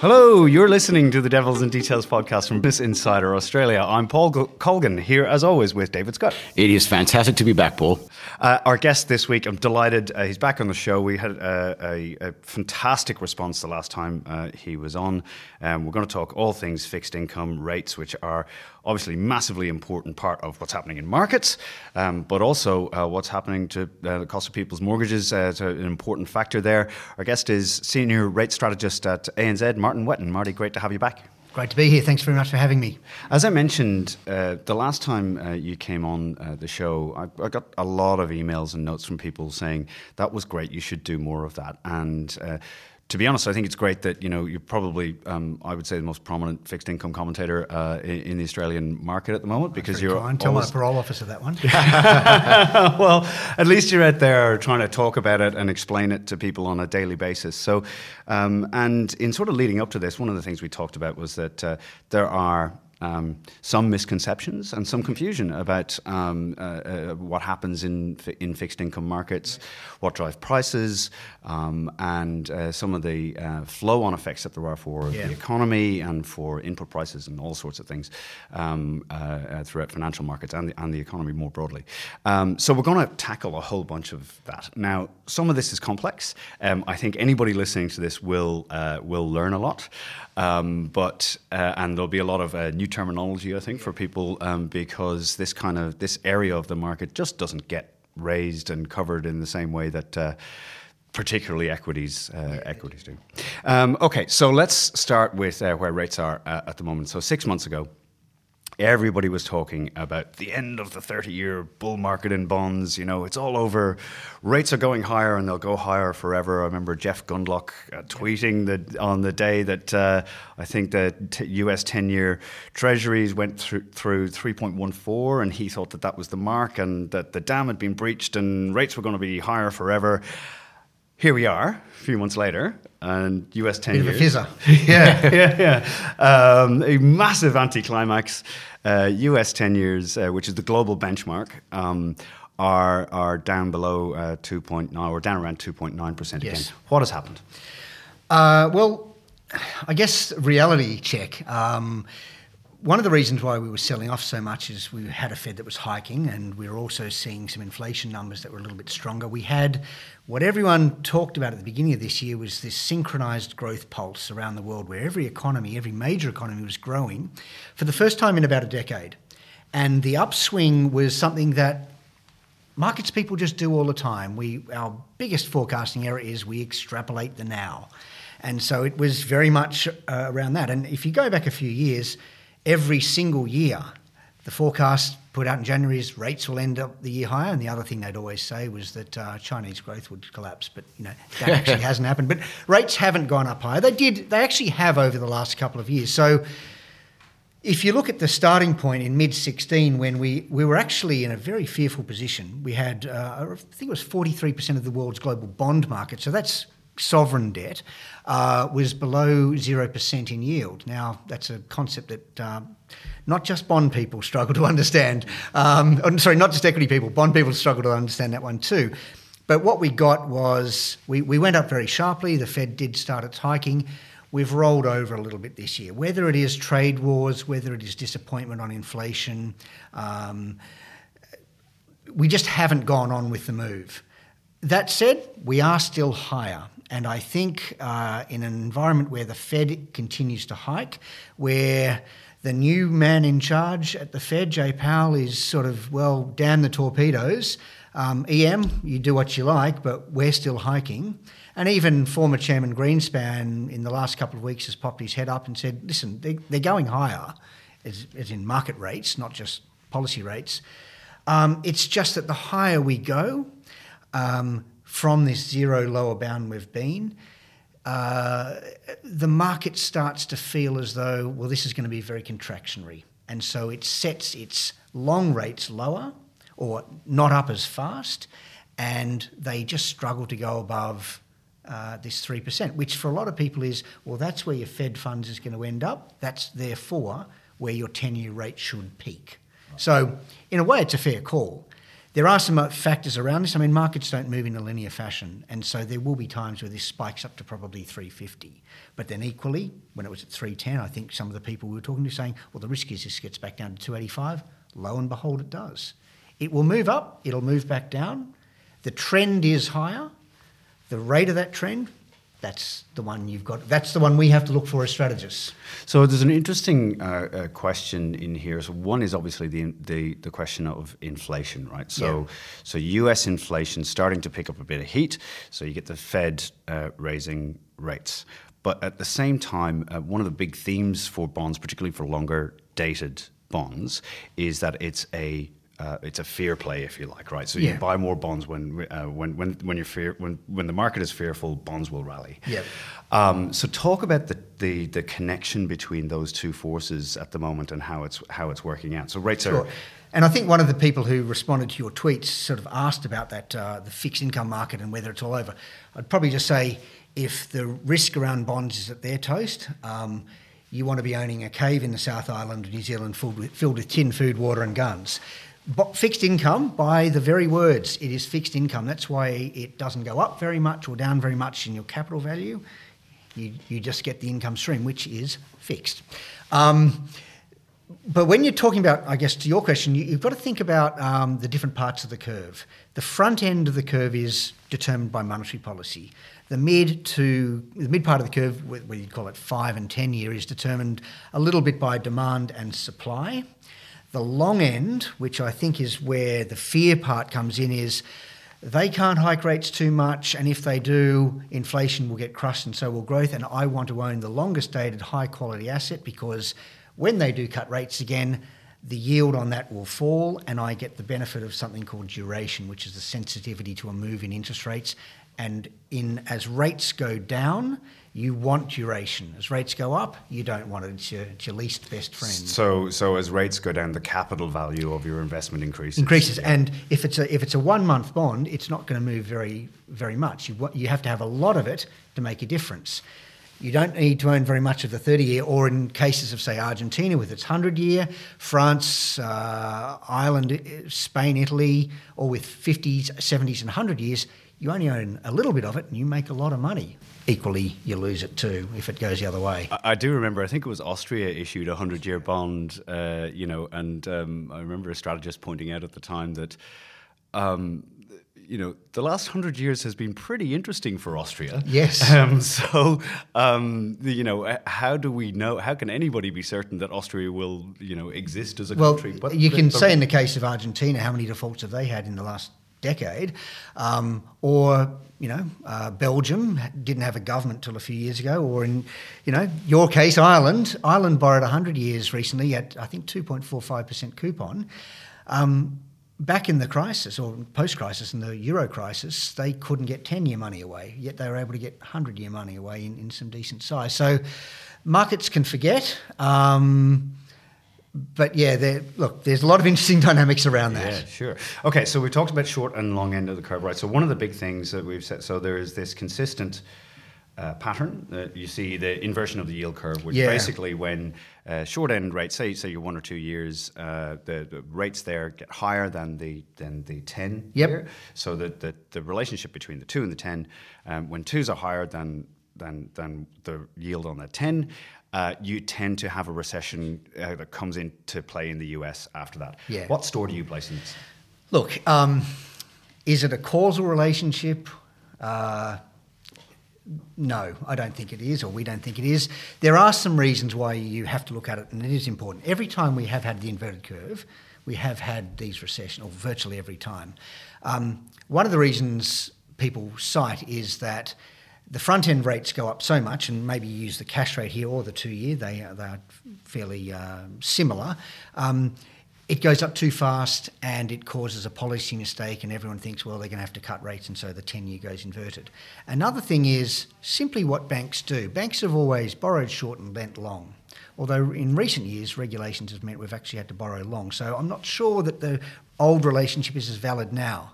Hello, you're listening to the Devils and Details podcast from Business Insider Australia. I'm Paul Colgan here, as always, with David Scott. It is fantastic to be back, Paul. Uh, our guest this week, I'm delighted uh, he's back on the show. We had a, a, a fantastic response the last time uh, he was on. Um, we're going to talk all things fixed income rates, which are obviously massively important part of what's happening in markets, um, but also uh, what's happening to uh, the cost of people's mortgages. Uh, it's an important factor there. Our guest is senior rate strategist at ANZ, Martin Whetton. Marty, great to have you back. Great to be here. Thanks very much for having me. As I mentioned, uh, the last time uh, you came on uh, the show, I, I, got a lot of emails and notes from people saying that was great. You should do more of that. And uh, to be honest, I think it's great that you know you're probably, um, I would say, the most prominent fixed income commentator uh, in, in, the Australian market at the moment because you're. Kind. Tell my parole officer that one. well, at least you're out there trying to talk about it and explain it to people on a daily basis. So, um, and in sort of leading up to this, one of the things we talked about was that uh, there are um, some misconceptions and some confusion about um, uh, uh, what happens in in fixed income markets, what drives prices, um, and uh, some of the uh, flow-on effects that there are for yeah. the economy and for input prices and all sorts of things um, uh, uh, throughout financial markets and the, and the economy more broadly. Um, so we're going to tackle a whole bunch of that. Now, some of this is complex. Um, I think anybody listening to this will will learn a lot. Um, but uh, and there'll be a lot of uh, new terminology, I think, for people um, because this kind of this area of the market just doesn't get raised and covered in the same way that. Uh, particularly equities, uh, equities do. Um, okay, so let's start with uh, where rates are uh, at the moment. So six months ago, everybody was talking about the end of the 30 year bull market in bonds. You know, it's all over. Rates are going higher and they'll go higher forever. I remember Jeff Gundlach uh, tweeting that on the day that uh, I think the t- US 10 year treasuries went through, through 3.14 and he thought that that was the mark and that the dam had been breached and rates were going to be higher forever. Here we are, a few months later, and US 10 Bit years. Of a fizzer. yeah, yeah, yeah. Um, a massive anticlimax. Uh, US 10 years, uh, which is the global benchmark, um, are, are down below uh, 2.9 or down around 2.9% again. Yes. What has happened? Uh, well, I guess reality check. Um, one of the reasons why we were selling off so much is we had a Fed that was hiking, and we were also seeing some inflation numbers that were a little bit stronger. We had what everyone talked about at the beginning of this year was this synchronized growth pulse around the world, where every economy, every major economy, was growing for the first time in about a decade, and the upswing was something that markets people just do all the time. We our biggest forecasting error is we extrapolate the now, and so it was very much uh, around that. And if you go back a few years every single year. The forecast put out in January is rates will end up the year higher, and the other thing they'd always say was that uh, Chinese growth would collapse. But you know that actually hasn't happened. But rates haven't gone up higher. They did. They actually have over the last couple of years. So if you look at the starting point in mid 16, when we, we were actually in a very fearful position, we had, uh, I think it was 43% of the world's global bond market. So that's sovereign debt uh, was below 0% in yield. Now, that's a concept that uh, not just bond people struggle to understand. Um, oh, sorry, not just equity people, bond people struggle to understand that one too. But what we got was we, we went up very sharply. The Fed did start its hiking. We've rolled over a little bit this year. Whether it is trade wars, whether it is disappointment on inflation, um, we just haven't gone on with the move. That said, we are still higher. And I think uh, in an environment where the Fed continues to hike, where the new man in charge at the Fed, Jay Powell, is sort of, well, damn the torpedoes. Um, EM, you do what you like, but we're still hiking. And even former Chairman Greenspan in the last couple of weeks has popped his head up and said, listen, they, are going higher, as, as, in market rates, not just policy rates. Um, it's just that the higher we go, um, from this zero lower bound we've been, uh, the market starts to feel as though, well, this is going to be very contractionary. And so it sets its long rates lower or not up as fast, and they just struggle to go above uh, this 3%, which for a lot of people is, well, that's where your Fed funds is going to end up. That's therefore where your 10 year rate should peak. So, in a way, it's a fair call. There are some factors around this. I mean, markets don't move in a linear fashion, and so there will be times where this spikes up to probably 350. But then equally, when it was at 310, I think some of the people we were talking to saying, well, the risk is this gets back down to 285. Lo and behold, it does. It will move up, it'll move back down. The trend is higher. The rate of that trend that's the one you've got. That's the one we have to look for as strategists. So there's an interesting uh, uh, question in here. So one is obviously the the, the question of inflation, right? So yeah. so U.S. inflation starting to pick up a bit of heat. So you get the Fed uh, raising rates, but at the same time, uh, one of the big themes for bonds, particularly for longer dated bonds, is that it's a uh, it's a fear play, if you like, right? So yeah. you buy more bonds when uh, when when when you're fear when when the market is fearful, bonds will rally. Yeah. Um, so talk about the, the the connection between those two forces at the moment and how it's how it's working out. So rates sure. are. And I think one of the people who responded to your tweets sort of asked about that uh, the fixed income market and whether it's all over. I'd probably just say if the risk around bonds is at their toast. Um, you want to be owning a cave in the South Island of New Zealand filled with, filled with tin, food, water, and guns fixed income by the very words it is fixed income. That's why it doesn't go up very much or down very much in your capital value. You, you just get the income stream which is fixed. Um, but when you're talking about i guess to your question you, have got to think about um, the different parts of the curve. The front end of the curve is determined by monetary policy. The mid to the mid part of the curve whether you call it five and ten year is determined a little bit by demand and supply the long end, which I think is where the fear part comes in, is they can't hike rates too much, and if they do, inflation will get crushed and so will growth. And I want to own the longest dated high quality asset because when they do cut rates again, the yield on that will fall, and I get the benefit of something called duration, which is the sensitivity to a move in interest rates. And in as rates go down, you want duration. As rates go up, you don't want it. It's your, it's your least best friend. So, so as rates go down, the capital value of your investment increases. Increases, yeah. and if it's a if it's a one month bond, it's not going to move very very much. You you have to have a lot of it to make a difference. You don't need to own very much of the 30 year, or in cases of, say, Argentina with its 100 year, France, uh, Ireland, Spain, Italy, or with 50s, 70s, and 100 years, you only own a little bit of it and you make a lot of money equally you lose it too if it goes the other way. I, I do remember. I think it was Austria issued a hundred-year bond. Uh, you know, and um, I remember a strategist pointing out at the time that. Um, you know, the last hundred years has been pretty interesting for Austria. Yes. Um, so, um, you know, how do we know? How can anybody be certain that Austria will, you know, exist as a well, country? But you can say in the case of Argentina, how many defaults have they had in the last decade, um, or you know, uh, Belgium didn't have a government till a few years ago, or in, you know, your case, Ireland. Ireland borrowed 100 years recently at, I think, 2.45% coupon. Um, back in the crisis, or post-crisis, in the euro crisis, they couldn't get 10-year money away, yet they were able to get 100-year money away in, in some decent size. So markets can forget. Um, but yeah, there, look, there's a lot of interesting dynamics around that. Yeah, sure. Okay, so we talked about short and long end of the curve, right? So one of the big things that we've said, so there is this consistent uh, pattern. Uh, you see the inversion of the yield curve, which yeah. basically when uh, short end rates, say say you're one or two years, uh, the, the, rates there get higher than the than the ten yep. year. So the, the, the relationship between the two and the ten, um, when twos are higher than than than the yield on the ten, uh, you tend to have a recession uh, that comes into play in the US after that. Yeah. What store do you place in this? Look, um, is it a causal relationship? Uh, no, I don't think it is, or we don't think it is. There are some reasons why you have to look at it, and it is important. Every time we have had the inverted curve, we have had these recessions, or virtually every time. Um, one of the reasons people cite is that the front end rates go up so much, and maybe you use the cash rate here or the two year, they are, they are fairly uh, similar. Um, it goes up too fast and it causes a policy mistake, and everyone thinks, well, they're going to have to cut rates, and so the 10 year goes inverted. Another thing is simply what banks do. Banks have always borrowed short and lent long. Although in recent years, regulations have meant we've actually had to borrow long. So I'm not sure that the old relationship is as valid now.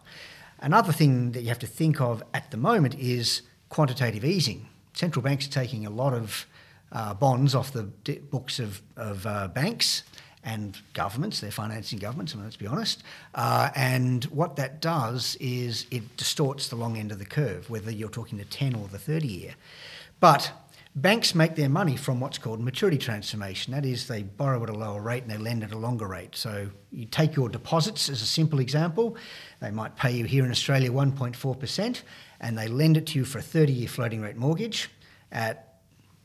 Another thing that you have to think of at the moment is quantitative easing. Central banks are taking a lot of uh, bonds off the books of, of uh, banks, and governments. They're financing governments, I mean, let's be honest. Uh, and what that does is it distorts the long end of the curve, whether you're talking the 10 or the 30 year. But banks make their money from what's called maturity transformation. That is, they borrow at a lower rate and they lend at a longer rate. So you take your deposits as a simple example. They might pay you here in Australia 1.4%, and they lend it to you for a 30 year floating rate mortgage at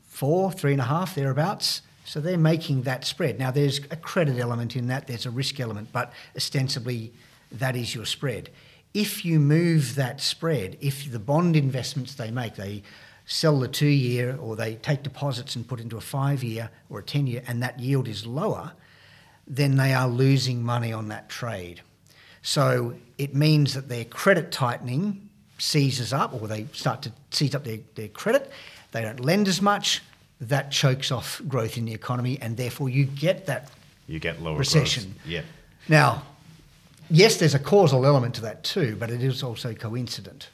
four, three and a half, thereabouts. So they're making that spread. Now, there's a credit element in that, there's a risk element, but ostensibly that is your spread. If you move that spread, if the bond investments they make, they sell the two year or they take deposits and put into a five year or a 10 year, and that yield is lower, then they are losing money on that trade. So it means that their credit tightening seizes up or they start to seize up their, their credit. They don't lend as much. That chokes off growth in the economy, and therefore you get that You get lower recession. growth. Yeah. Now, yes, there's a causal element to that too, but it is also coincident.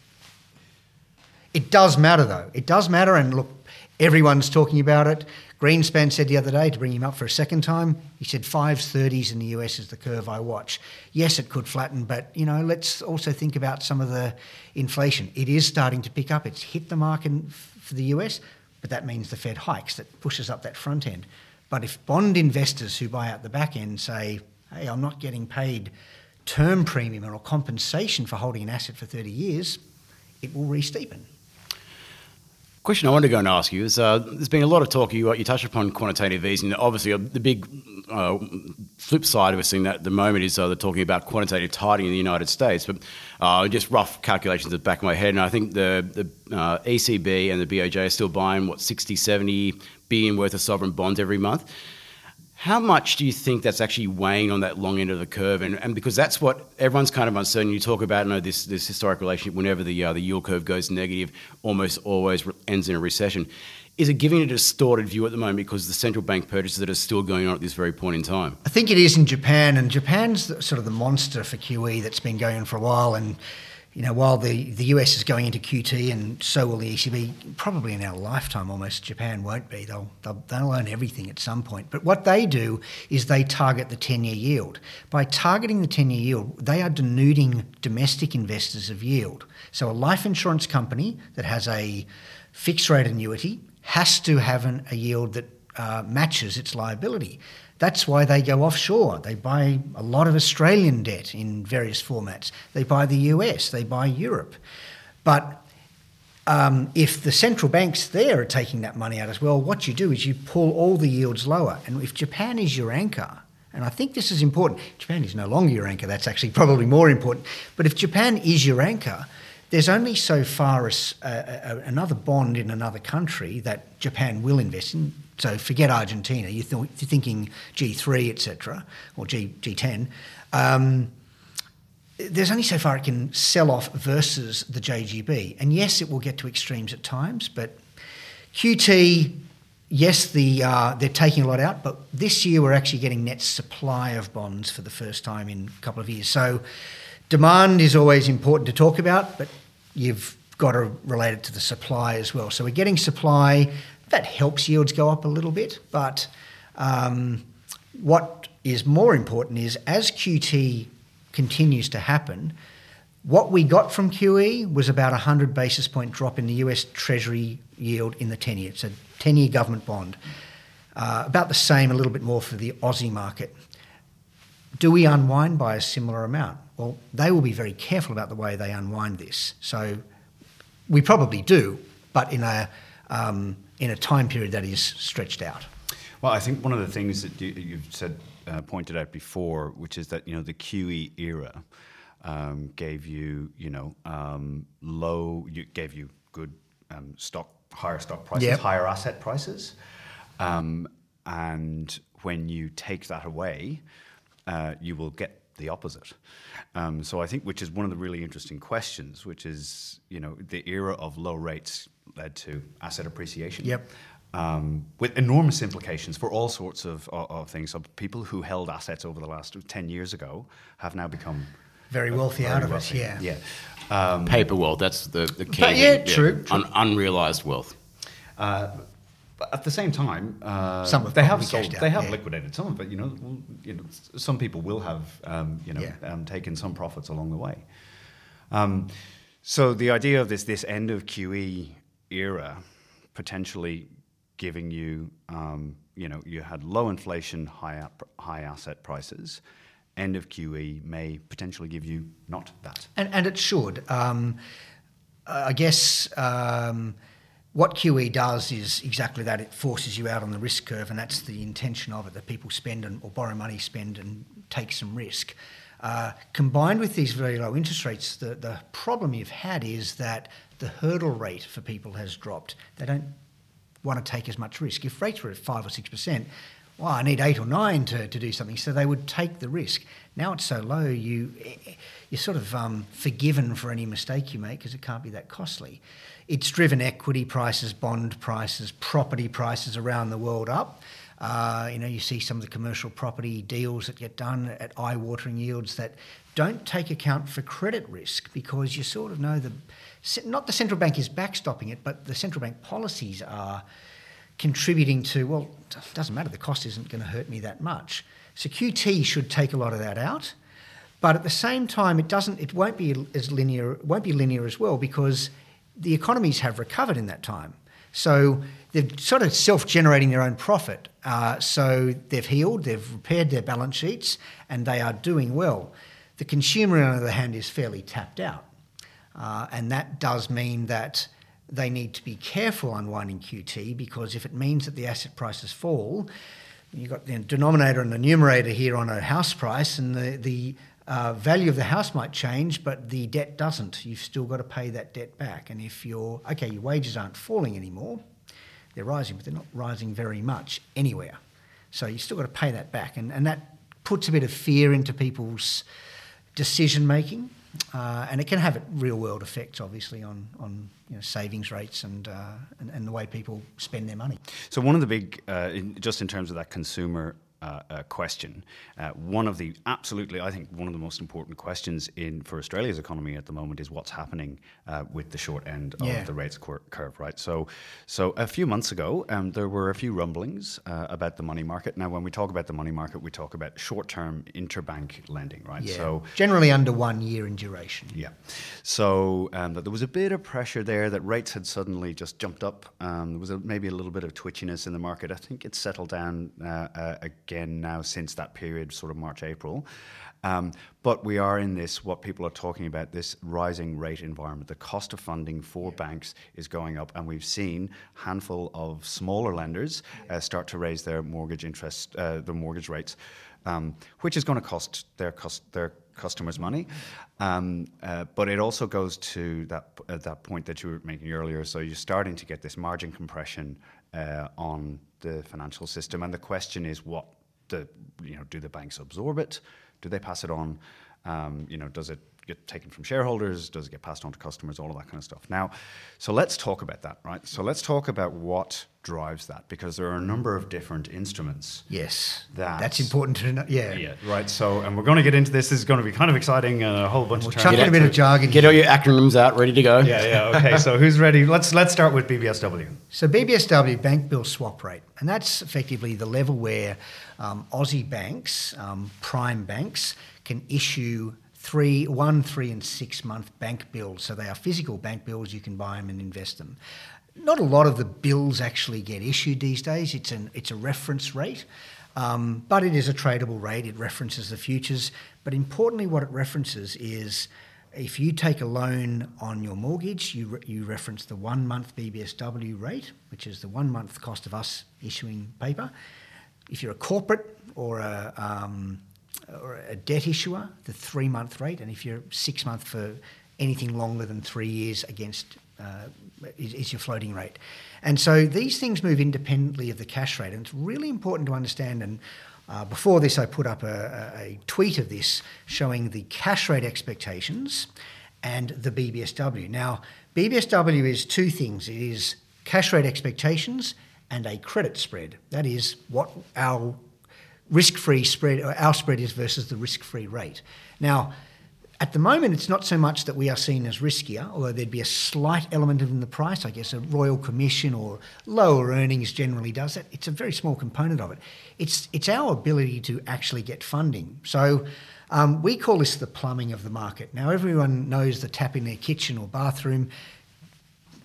It does matter though. It does matter, and look, everyone's talking about it. Greenspan said the other day to bring him up for a second time. He said 530s in the US is the curve I watch. Yes, it could flatten, but you know, let's also think about some of the inflation. It is starting to pick up. It's hit the mark in, for the US, but that means the Fed hikes that pushes up that front end. But if bond investors who buy out the back end say, "Hey, I'm not getting paid term premium or compensation for holding an asset for 30 years," it will re-steepen. Question I wanted to go and ask you is uh, there's been a lot of talk, you, you touched upon quantitative easing. Obviously, uh, the big uh, flip side of us seeing that at the moment is uh, they're talking about quantitative tightening in the United States. But uh, just rough calculations at the back of my head, and I think the, the uh, ECB and the BOJ are still buying, what, 60, 70 billion worth of sovereign bonds every month. How much do you think that's actually weighing on that long end of the curve? And, and because that's what everyone's kind of uncertain. You talk about you know, this, this historic relationship whenever the, uh, the yield curve goes negative, almost always ends in a recession. Is it giving a distorted view at the moment because the central bank purchases that are still going on at this very point in time? I think it is in Japan, and Japan's sort of the monster for QE that's been going on for a while. And you know, while the, the US is going into QT, and so will the ECB, probably in our lifetime almost, Japan won't be. They'll, they'll, they'll own everything at some point. But what they do is they target the 10 year yield. By targeting the 10 year yield, they are denuding domestic investors of yield. So a life insurance company that has a fixed rate annuity has to have an, a yield that uh, matches its liability. That's why they go offshore. They buy a lot of Australian debt in various formats. They buy the US, they buy Europe. But um, if the central banks there are taking that money out as well, what you do is you pull all the yields lower. And if Japan is your anchor, and I think this is important, Japan is no longer your anchor, that's actually probably more important. But if Japan is your anchor, there's only so far as uh, another bond in another country that Japan will invest in. So forget Argentina. Th- you're thinking G3, etc., or G, G10. Um, there's only so far it can sell off versus the JGB. And yes, it will get to extremes at times, but QT, yes, the, uh, they're taking a lot out, but this year we're actually getting net supply of bonds for the first time in a couple of years. So demand is always important to talk about, but you've got to relate it to the supply as well. So we're getting supply that helps yields go up a little bit, but um, what is more important is as QT continues to happen, what we got from QE was about a 100 basis point drop in the US Treasury yield in the 10 year. It's a 10 year government bond. Uh, about the same, a little bit more for the Aussie market. Do we unwind by a similar amount? Well, they will be very careful about the way they unwind this. So we probably do, but in a um, in a time period that is stretched out. Well, I think one of the things that you, have said, uh, pointed out before, which is that you know the QE era um, gave you, you know, um, low, you gave you good um, stock, higher stock prices, yep. higher asset prices, um, and when you take that away, uh, you will get the opposite. Um, so I think, which is one of the really interesting questions, which is, you know, the era of low rates led to asset appreciation. Yep. Um, with enormous implications for all sorts of, of, of, things. So people who held assets over the last 10 years ago have now become very wealthy very out of wealthy. it, yeah. yeah. Um, Paper wealth, that's the, the key. But yeah, true. true. Un- unrealized wealth. Uh, but at the same time, uh, Some have they have sold, they have yeah. liquidated some of it. You know, you know, some people will have um, you know Yeah. um, taken some profits along the way. Um, so the idea of this this end of QE era potentially giving you um, you know you had low inflation, high high asset prices. End of QE may potentially give you not that. And, and it should. Um, I guess um, what QE does is exactly that. It forces you out on the risk curve, and that's the intention of it that people spend and, or borrow money, spend and take some risk. Uh, combined with these very low interest rates, the, the problem you've had is that the hurdle rate for people has dropped. They don't want to take as much risk. If rates were at five or six percent, well, I need eight or nine to, to do something. So they would take the risk. Now it's so low, you you're sort of um, forgiven for any mistake you make because it can't be that costly. It's driven equity prices, bond prices, property prices around the world up. Uh, you know, you see some of the commercial property deals that get done at eye-watering yields that don't take account for credit risk because you sort of know the not the central bank is backstopping it, but the central bank policies are contributing to, well, it doesn't matter, the cost isn't going to hurt me that much. So QT should take a lot of that out. But at the same time, it doesn't. It won't be as linear. It won't be linear as well because the economies have recovered in that time. So they're sort of self-generating their own profit. Uh, so they've healed, they've repaired their balance sheets, and they are doing well. The consumer, on the other hand, is fairly tapped out, uh, and that does mean that they need to be careful unwinding QT because if it means that the asset prices fall, you've got the denominator and the numerator here on a house price, and the, the uh, value of the house might change, but the debt doesn't. You've still got to pay that debt back. And if you're, okay, your wages aren't falling anymore, they're rising, but they're not rising very much anywhere. So you've still got to pay that back. And, and that puts a bit of fear into people's decision making. Uh, and it can have real world effects, obviously, on, on you know, savings rates and, uh, and, and the way people spend their money. So one of the big, uh, in, just in terms of that consumer uh, uh, question, uh, one of the absolutely, I think, one of the most important questions in for Australia's economy at the moment is what's happening uh, with the short end of Yeah. the rates cur- curve, right? So, so a few months ago, um, there were a few rumblings uh, about the money market. Now, when we talk about the money market, we talk about short-term interbank lending, right? Yeah. So Generally under one year in duration. yeah. So um, that there was a bit of pressure there that rates had suddenly just jumped up. Um, there was a, maybe a little bit of twitchiness in the market. I think it's settled down uh, uh, again now since that period, sort of March, April. Um, but we are in this, what people are talking about, this rising rate environment. The cost of funding for banks is going up, and we've seen a handful of smaller lenders uh, start to raise their mortgage interest, uh, their mortgage rates, um, which is going to cost their cost their customers money. Um, uh, but it also goes to that uh, that point that you were making earlier. So you're starting to get this margin compression uh, on the financial system, and the question is, what the you know do the banks absorb it? Do they pass it on? Um, you know, does it get taken from shareholders? Does it get passed on to customers? All of that kind of stuff. Now, so let's talk about that, right? So let's talk about what drives that, because there are a number of different instruments. Yes. That's- That's important to know. Yeah. Yeah, right. So, and we're going to get into this. This is going to be kind of exciting. uh, A whole bunch We'll of terms. chuck in a bit of jargon. Get all your acronyms out, ready to go. Yeah, yeah. Okay. So, who's ready? Let's let's start with BBSW. So BBSW, bank bill swap rate, and that's effectively the level where um, Aussie banks, um, prime banks, can issue three, one, three, and six month bank bills. So they are physical bank bills. You can buy them and invest them. Not a lot of the bills actually get issued these days. It's an it's a reference rate. Um, but it is a tradable rate. It references the futures. But importantly, what it references is if you take a loan on your mortgage, you, re- you reference the one month BBSW rate, which is the one month cost of us issuing paper. If you're a corporate or a, um, or a debt issuer, the three month rate, and if you're six month for anything longer than three years against uh, is, is your floating rate. And so these things move independently of the cash rate, and it's really important to understand. And uh, before this, I put up a, a, a tweet of this showing the cash rate expectations and the BBSW. Now, BBSW is two things it is cash rate expectations and a credit spread. That is what our risk free spread, or our spread is versus the risk free rate. Now, At the moment, it's not so much that we are seen as riskier, although there'd be a slight element of in the price. I guess a royal commission or lower earnings generally does that. It's a very small component of it. It's it's our ability to actually get funding. So. Um, we call this the plumbing of the market. Now, everyone knows the tap in their kitchen or bathroom,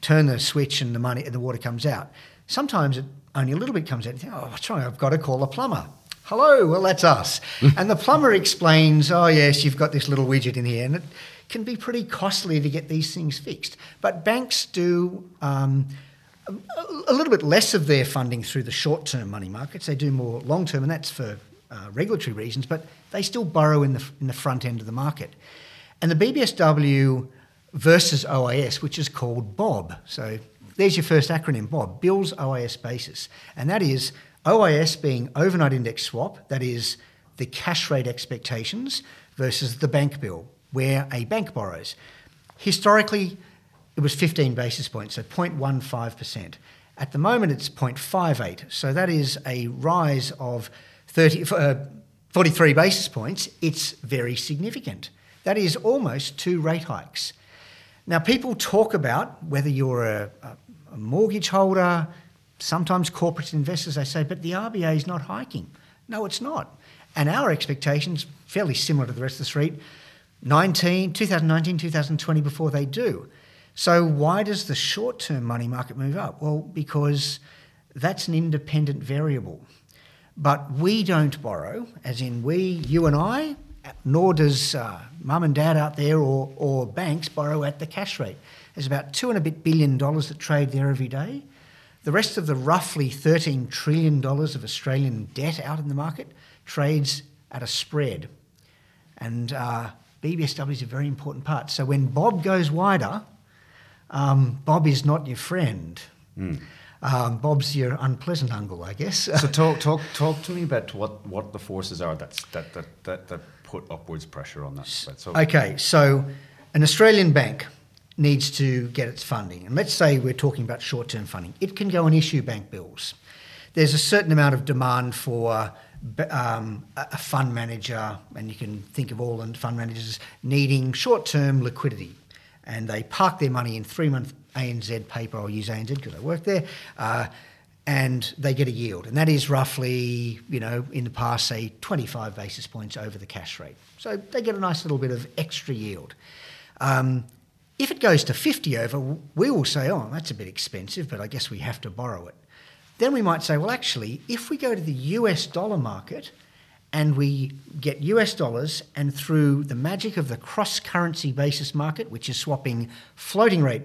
turn the switch and the money and the water comes out. Sometimes it only a little bit comes out. You think, oh, sorry, I've got to call a plumber. Hello, well, that's us. and the plumber explains, oh, yes, you've got this little widget in here. And it can be pretty costly to get these things fixed. But banks do um, a, little bit less of their funding through the short term money markets. They do more long term, and that's for uh, regulatory reasons, but they still borrow in the, in the front end of the market. And the BBSW versus OIS, which is called BOB. So there's your first acronym, BOB, Bills OIS Basis. And that is OIS being overnight index swap, that is the cash rate expectations versus the bank bill, where a bank borrows. Historically, it was 15 basis points, so 0.15%. At the moment, it's 0.58, so that is a rise of 30, uh, 43 basis points. It's very significant. That is almost two rate hikes. Now, people talk about whether you're a, a mortgage holder, sometimes corporate investors, they say, but the RBA is not hiking. No, it's not. And our expectations, fairly similar to the rest of the street, 19, 2019, 2020 before they do. So why does the short-term money market move up? Well, because that's an independent variable. But we don't borrow, as in we, you and I, nor does uh, mum and dad out there or, or banks borrow at the cash rate. There's about two and a bit billion dollars that trade there every day. The rest of the roughly $13 trillion of Australian debt out in the market trades at a spread. And uh, BBSW is a very important part. So when Bob goes wider, um, Bob is not your friend. Mm. Um, Bob's your unpleasant uncle, I guess. so talk, talk, talk to me about what, what the forces are that's, that, that, that, that put upwards pressure on that. So, okay, so an Australian bank needs to get its funding. And let's say we're talking about short term funding, it can go and issue bank bills. There's a certain amount of demand for um, a fund manager, and you can think of all fund managers needing short term liquidity. And they park their money in three month ANZ paper. I'll use ANZ because I work there. Uh, and they get a yield. And that is roughly, you know, in the past, say 25 basis points over the cash rate. So they get a nice little bit of extra yield. Um, if it goes to 50 over, we will say, oh, that's a bit expensive, but I guess we have to borrow it. Then we might say, well, actually, if we go to the US dollar market and we get US dollars and through the magic of the cross currency basis market, which is swapping floating rate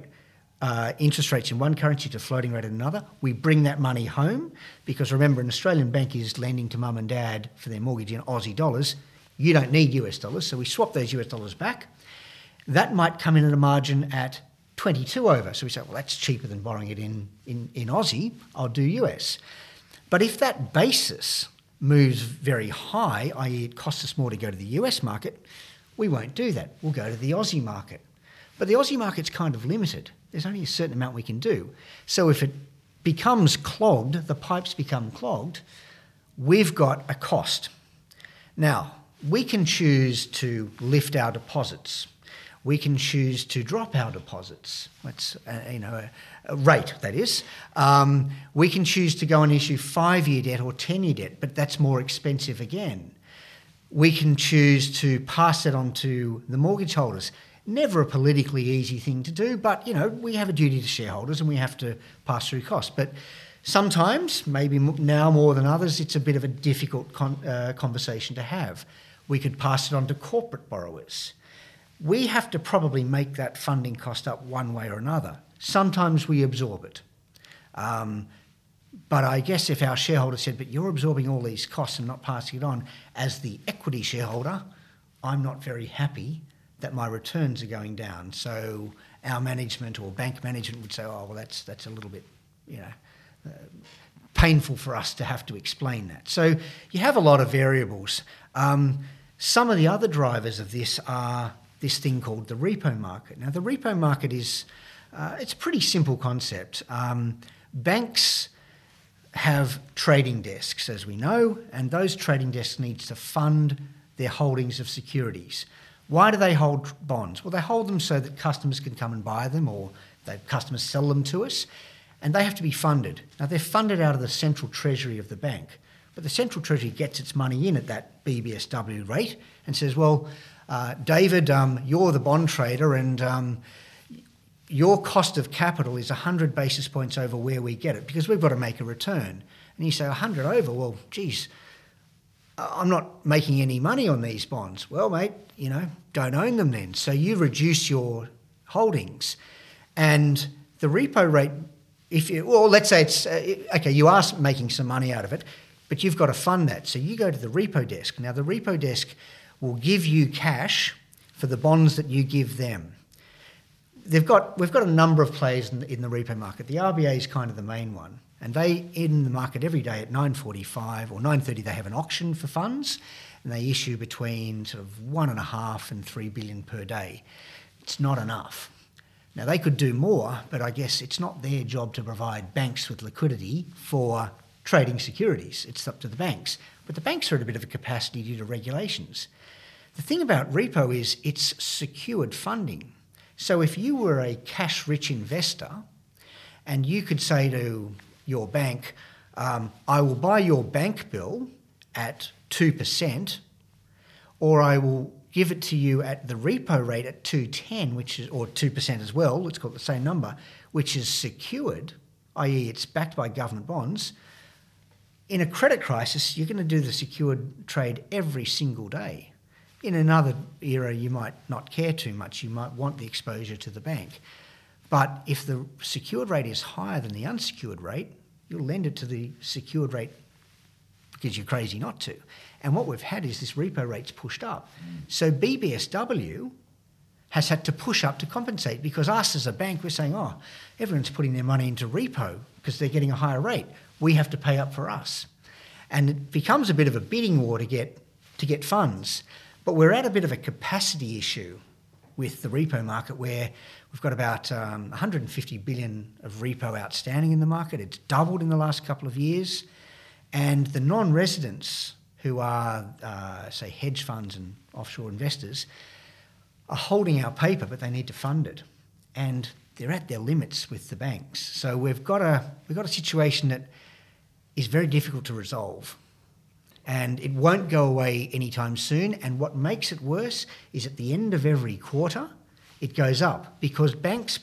uh, interest rates in one currency to floating rate in another, we bring that money home because remember, an Australian bank is lending to mum and dad for their mortgage in Aussie dollars. You don't need US dollars, so we swap those US dollars back that might come in at a margin at 22 over. So we say, well, that's cheaper than borrowing it in, in, in Aussie, I'll do US. But if that basis moves very high, i.e., it costs us more to go to the US market, we won't do that. We'll go to the Aussie market. But the Aussie market's kind of limited. There's only a certain amount we can do. So if it becomes clogged, the pipes become clogged, we've got a cost. Now, we can choose to lift our deposits we can choose to drop our deposits. That's uh, you know a, a, rate that is. Um, we can choose to go and issue five-year debt or ten-year debt, but that's more expensive again. We can choose to pass it on to the mortgage holders. Never a politically easy thing to do, but you know we have a duty to shareholders and we have to pass through costs. But sometimes, maybe now more than others, it's a bit of a difficult con- uh, conversation to have. We could pass it on to corporate borrowers we have to probably make that funding cost up one way or another. Sometimes we absorb it. Um, but I guess if our shareholder said, but you're absorbing all these costs and not passing it on, as the equity shareholder, I'm not very happy that my returns are going down. So our management or bank management would say, oh, well, that's, that's a little bit, you know, uh, painful for us to have to explain that. So you have a lot of variables. Um, some of the other drivers of this are this thing called the repo market. Now, the repo market is uh, it's a pretty simple concept. Um, banks have trading desks, as we know, and those trading desks need to fund their holdings of securities. Why do they hold bonds? Well, they hold them so that customers can come and buy them or they, customers sell them to us, and they have to be funded. Now, they're funded out of the central treasury of the bank, but the central treasury gets its money in at that BBSW rate and says, well, uh, David, um, you're the bond trader, and um, your cost of capital is 100 basis points over where we get it because we've got to make a return. And you say 100 over, well, geez, I'm not making any money on these bonds. Well, mate, you know, don't own them then. So you reduce your holdings. And the repo rate, if you, well, let's say it's, uh, okay, you are making some money out of it, but you've got to fund that. So you go to the repo desk. Now, the repo desk will give you cash for the bonds that you give them. They've got, we've got a number of players in the, in the repo market. The RBA is kind of the main one. And they, in the market every day at 9.45 or 9.30, they have an auction for funds and they issue between sort of one and a half and three billion per day. It's not enough. Now, they could do more, but I guess it's not their job to provide banks with liquidity for trading securities. It's up to the banks. But the banks are at a bit of a capacity due to regulations. The thing about repo is it's secured funding. So if you were a cash rich investor and you could say to your bank, um, I will buy your bank bill at 2%, or I will give it to you at the repo rate at 210, which is, or 2% as well, let's call it the same number, which is secured, i.e., it's backed by government bonds. In a credit crisis, you're going to do the secured trade every single day. In another era, you might not care too much. You might want the exposure to the bank. But if the secured rate is higher than the unsecured rate, you'll lend it to the secured rate because you're crazy not to. And what we've had is this repo rate's pushed up. Mm. So BBSW has had to push up to compensate because us as a bank, we're saying, oh, everyone's putting their money into repo because they're getting a higher rate. We have to pay up for us. And it becomes a bit of a bidding war to get, to get funds. But we're at a bit of a capacity issue with the repo market where we've got about um, 150 billion of repo outstanding in the market. It's doubled in the last couple of years. And the non residents, who are, uh, say, hedge funds and offshore investors, are holding our paper, but they need to fund it. And they're at their limits with the banks. So we've got a, we've got a situation that is very difficult to resolve and it won't go away anytime soon. And what makes it worse is at the end of every quarter, it goes up because banks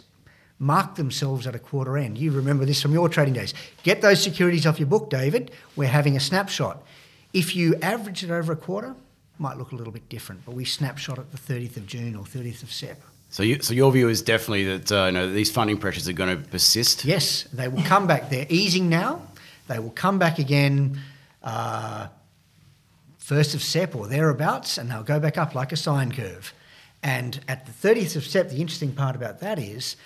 mark themselves at a quarter end. You remember this from your trading days. Get those securities off your book, David. We're having a snapshot. If you average it over a quarter, might look a little bit different, but we snapshot at the 30th of June or 30th of Sep. So, you, so your view is definitely that uh, you know, these funding pressures are going to persist. Yes, they will come back. They're easing now. They will come back again. Uh, 1st of Sep or thereabouts, and they'll go back up like a sine curve. And at the 30th of Sep, the interesting part about that is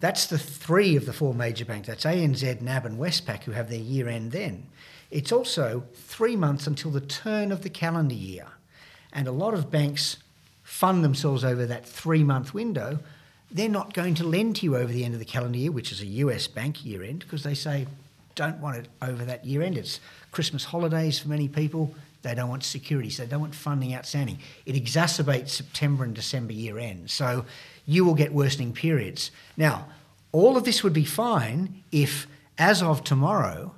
that's the three of the four major banks. That's ANZ, NAB, and Westpac who have their year end then. It's also three months until the turn of the calendar year. And a lot of banks fund themselves over that three month window. They're not going to lend to you over the end of the calendar year, which is a US bank year end, because they say, don't want it over that year end. It's Christmas holidays for many people. They don't want securities. They don't want funding outstanding. It exacerbates September and December year end. So you will get worsening periods. Now, all of this would be fine if, as of tomorrow,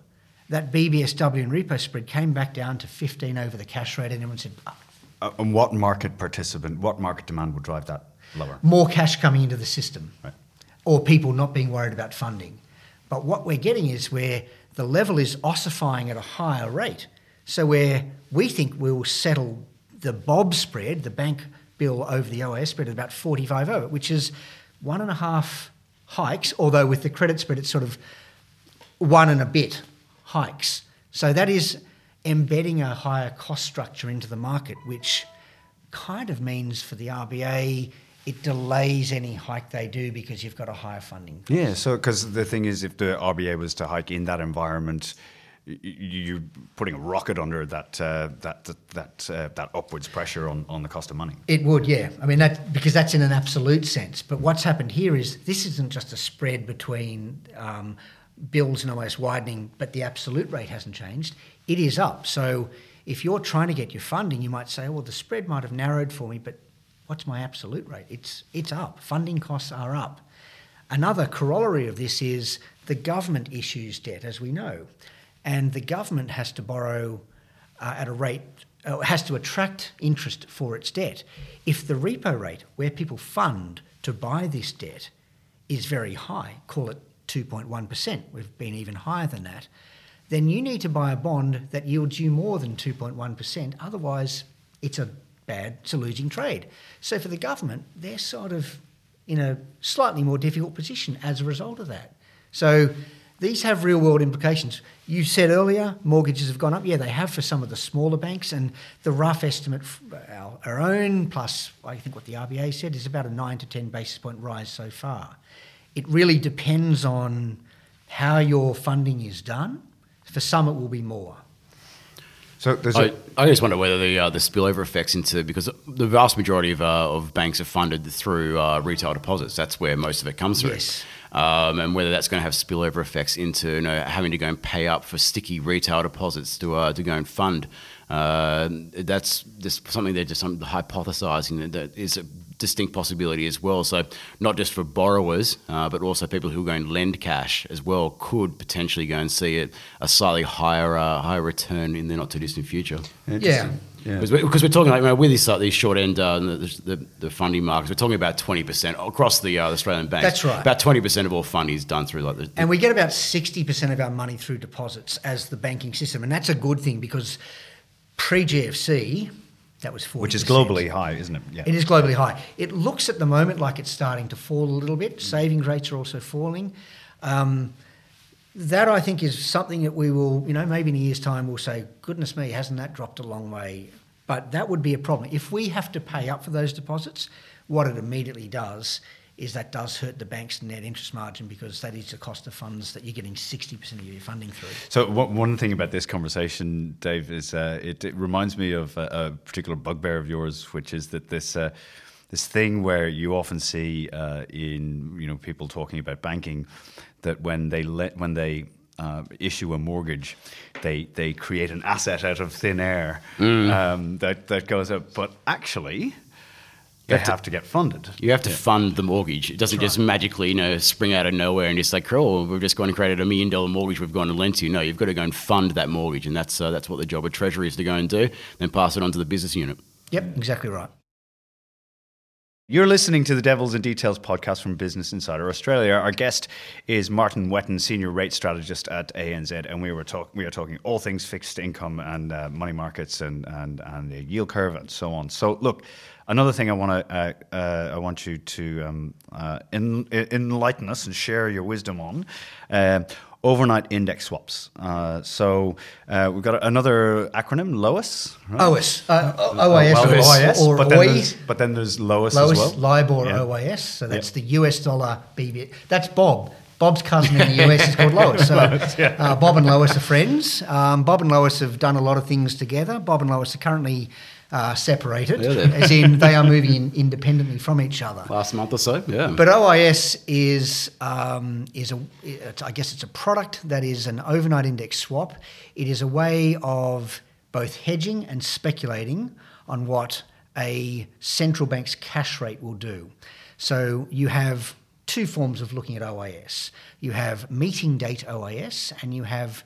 that BBSW and repo spread came back down to 15 over the cash rate, and everyone said, oh. uh, and what market participant, what market demand would drive that lower? More cash coming into the system, right. or people not being worried about funding. But what we're getting is where the level is ossifying at a higher rate. So where we think we will settle the BOB spread, the bank bill over the OIS spread at about 45 over, which is one and a half hikes, although with the credit spread it's sort of one and a bit hikes. So that is embedding a higher cost structure into the market, which kind of means for the RBA it delays any hike they do because you've got a higher funding. Cost. Yeah, so because the thing is, if the RBA was to hike in that environment, you're putting a rocket under that uh, that that uh, that upwards pressure on, on the cost of money. It would, yeah. I mean that because that's in an absolute sense. But what's happened here is this isn't just a spread between um, bills and almost widening, but the absolute rate hasn't changed. It is up. So if you're trying to get your funding, you might say, well, the spread might have narrowed for me, but what's my absolute rate? It's, it's up. Funding costs are up. Another corollary of this is the government issues debt, as we know, and the government has to borrow uh, at a rate, uh, has to attract interest for its debt. If the repo rate, where people fund to buy this debt, is very high, call it 2.1%, we've been even higher than that, then you need to buy a bond that yields you more than 2.1%. Otherwise, it's a bad, it's a losing trade. So for the government, they're sort of in a slightly more difficult position as a result of that. So these have real world implications. You said earlier mortgages have gone up. Yeah, they have for some of the smaller banks, and the rough estimate, our, our own plus I think what the RBA said is about a nine to ten basis point rise so far. It really depends on how your funding is done. For some, it will be more. So there's I, I just wonder whether the uh, the spillover effects into because the vast majority of uh, of banks are funded through uh, retail deposits. That's where most of it comes through. Yes. Um, and whether that's going to have spillover effects into you know, having to go and pay up for sticky retail deposits to uh, to go and fund. Uh, that's just something they're just hypothesising that, that is a distinct possibility as well. So not just for borrowers, uh, but also people who are going to lend cash as well could potentially go and see it a slightly higher uh, higher return in the not too distant future. Yeah. Because we're, we're, talking like you know, with this, uh, these short end uh, the, the, the, funding markets, we're talking about twenty percent across the, uh, Australian banks. That's right. About twenty percent of all funding is done through like the, and we get about sixty percent of our money through deposits as the banking system, and that's a good thing because pre GFC, that was 40%. Which is globally high, isn't it? Yeah. It is globally high. It looks at the moment like it's starting to fall a little bit. Savings rates are also falling. Um, that I think is something that we will, you know, maybe in a year's time we'll say, goodness me, hasn't that dropped a long way? But that would be a problem. If we have to pay up for those deposits, what it immediately does is that does hurt the bank's net interest margin because that is the cost of funds that you're getting 60% of your funding through. So one thing about this conversation, Dave, is uh, it, it, reminds me of a, a, particular bugbear of yours, which is that this uh, this thing where you often see uh, in you know people talking about banking that when they let when they uh, issue a mortgage, they they create an asset out of thin air mm. um, that that goes up. But actually, they have, have to, to, get funded. You have to yeah. fund the mortgage. It doesn't just magically, you know, spring out of nowhere and just like, oh, we've just gone and created a million dollar mortgage we've gone and lent to you. No, you've got to go and fund that mortgage, and that's uh, that's what the job of Treasury is to go and do. Then pass it on to the business unit. Yep, exactly right. You're listening to the Devils in Details podcast from Business Insider Australia. Our guest is Martin Whetton, senior rate strategist at ANZ, and we were talk- we are talking all things fixed income and uh, money markets and and and the yield curve and so on. So look, another thing I want to uh, uh, I want you to um, uh, in, enlighten us and share your wisdom on uh, overnight index swaps. Uh, so uh, we've got another acronym, LOIS. Right? OIS, uh, OIS, OIS, or, but, then there's, but then there's LOIS, LOIS as well. LIBOR, yeah. OIS. So that's yeah. the US dollar BB. That's Bob. Bob's cousin in the US is called Lois. So uh, Bob and Lois are friends. Um, Bob and Lois have done a lot of things together. Bob and Lois are currently uh, separated, yeah, as in they are moving in independently from each other. Last month or so, yeah. But OIS is um, is a I guess it's a product that is an overnight index swap. It is a way of both hedging and speculating on what a central bank's cash rate will do. So you have two forms of looking at OIS. You have meeting date OIS, and you have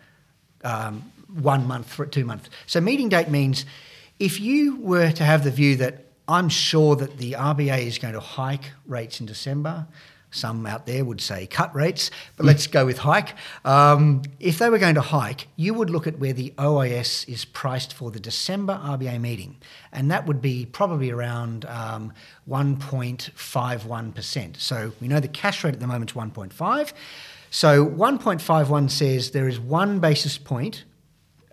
um, one month, two month. So meeting date means if you were to have the view that I'm sure that the RBA is going to hike rates in December, some out there would say cut rates, but mm. let's go with hike. Um, if they were going to hike, you would look at where the OIS is priced for the December RBA meeting, and that would be probably around um, 1.51%. So we know the cash rate at the moment is 1.5. So 1.51 says there is one basis point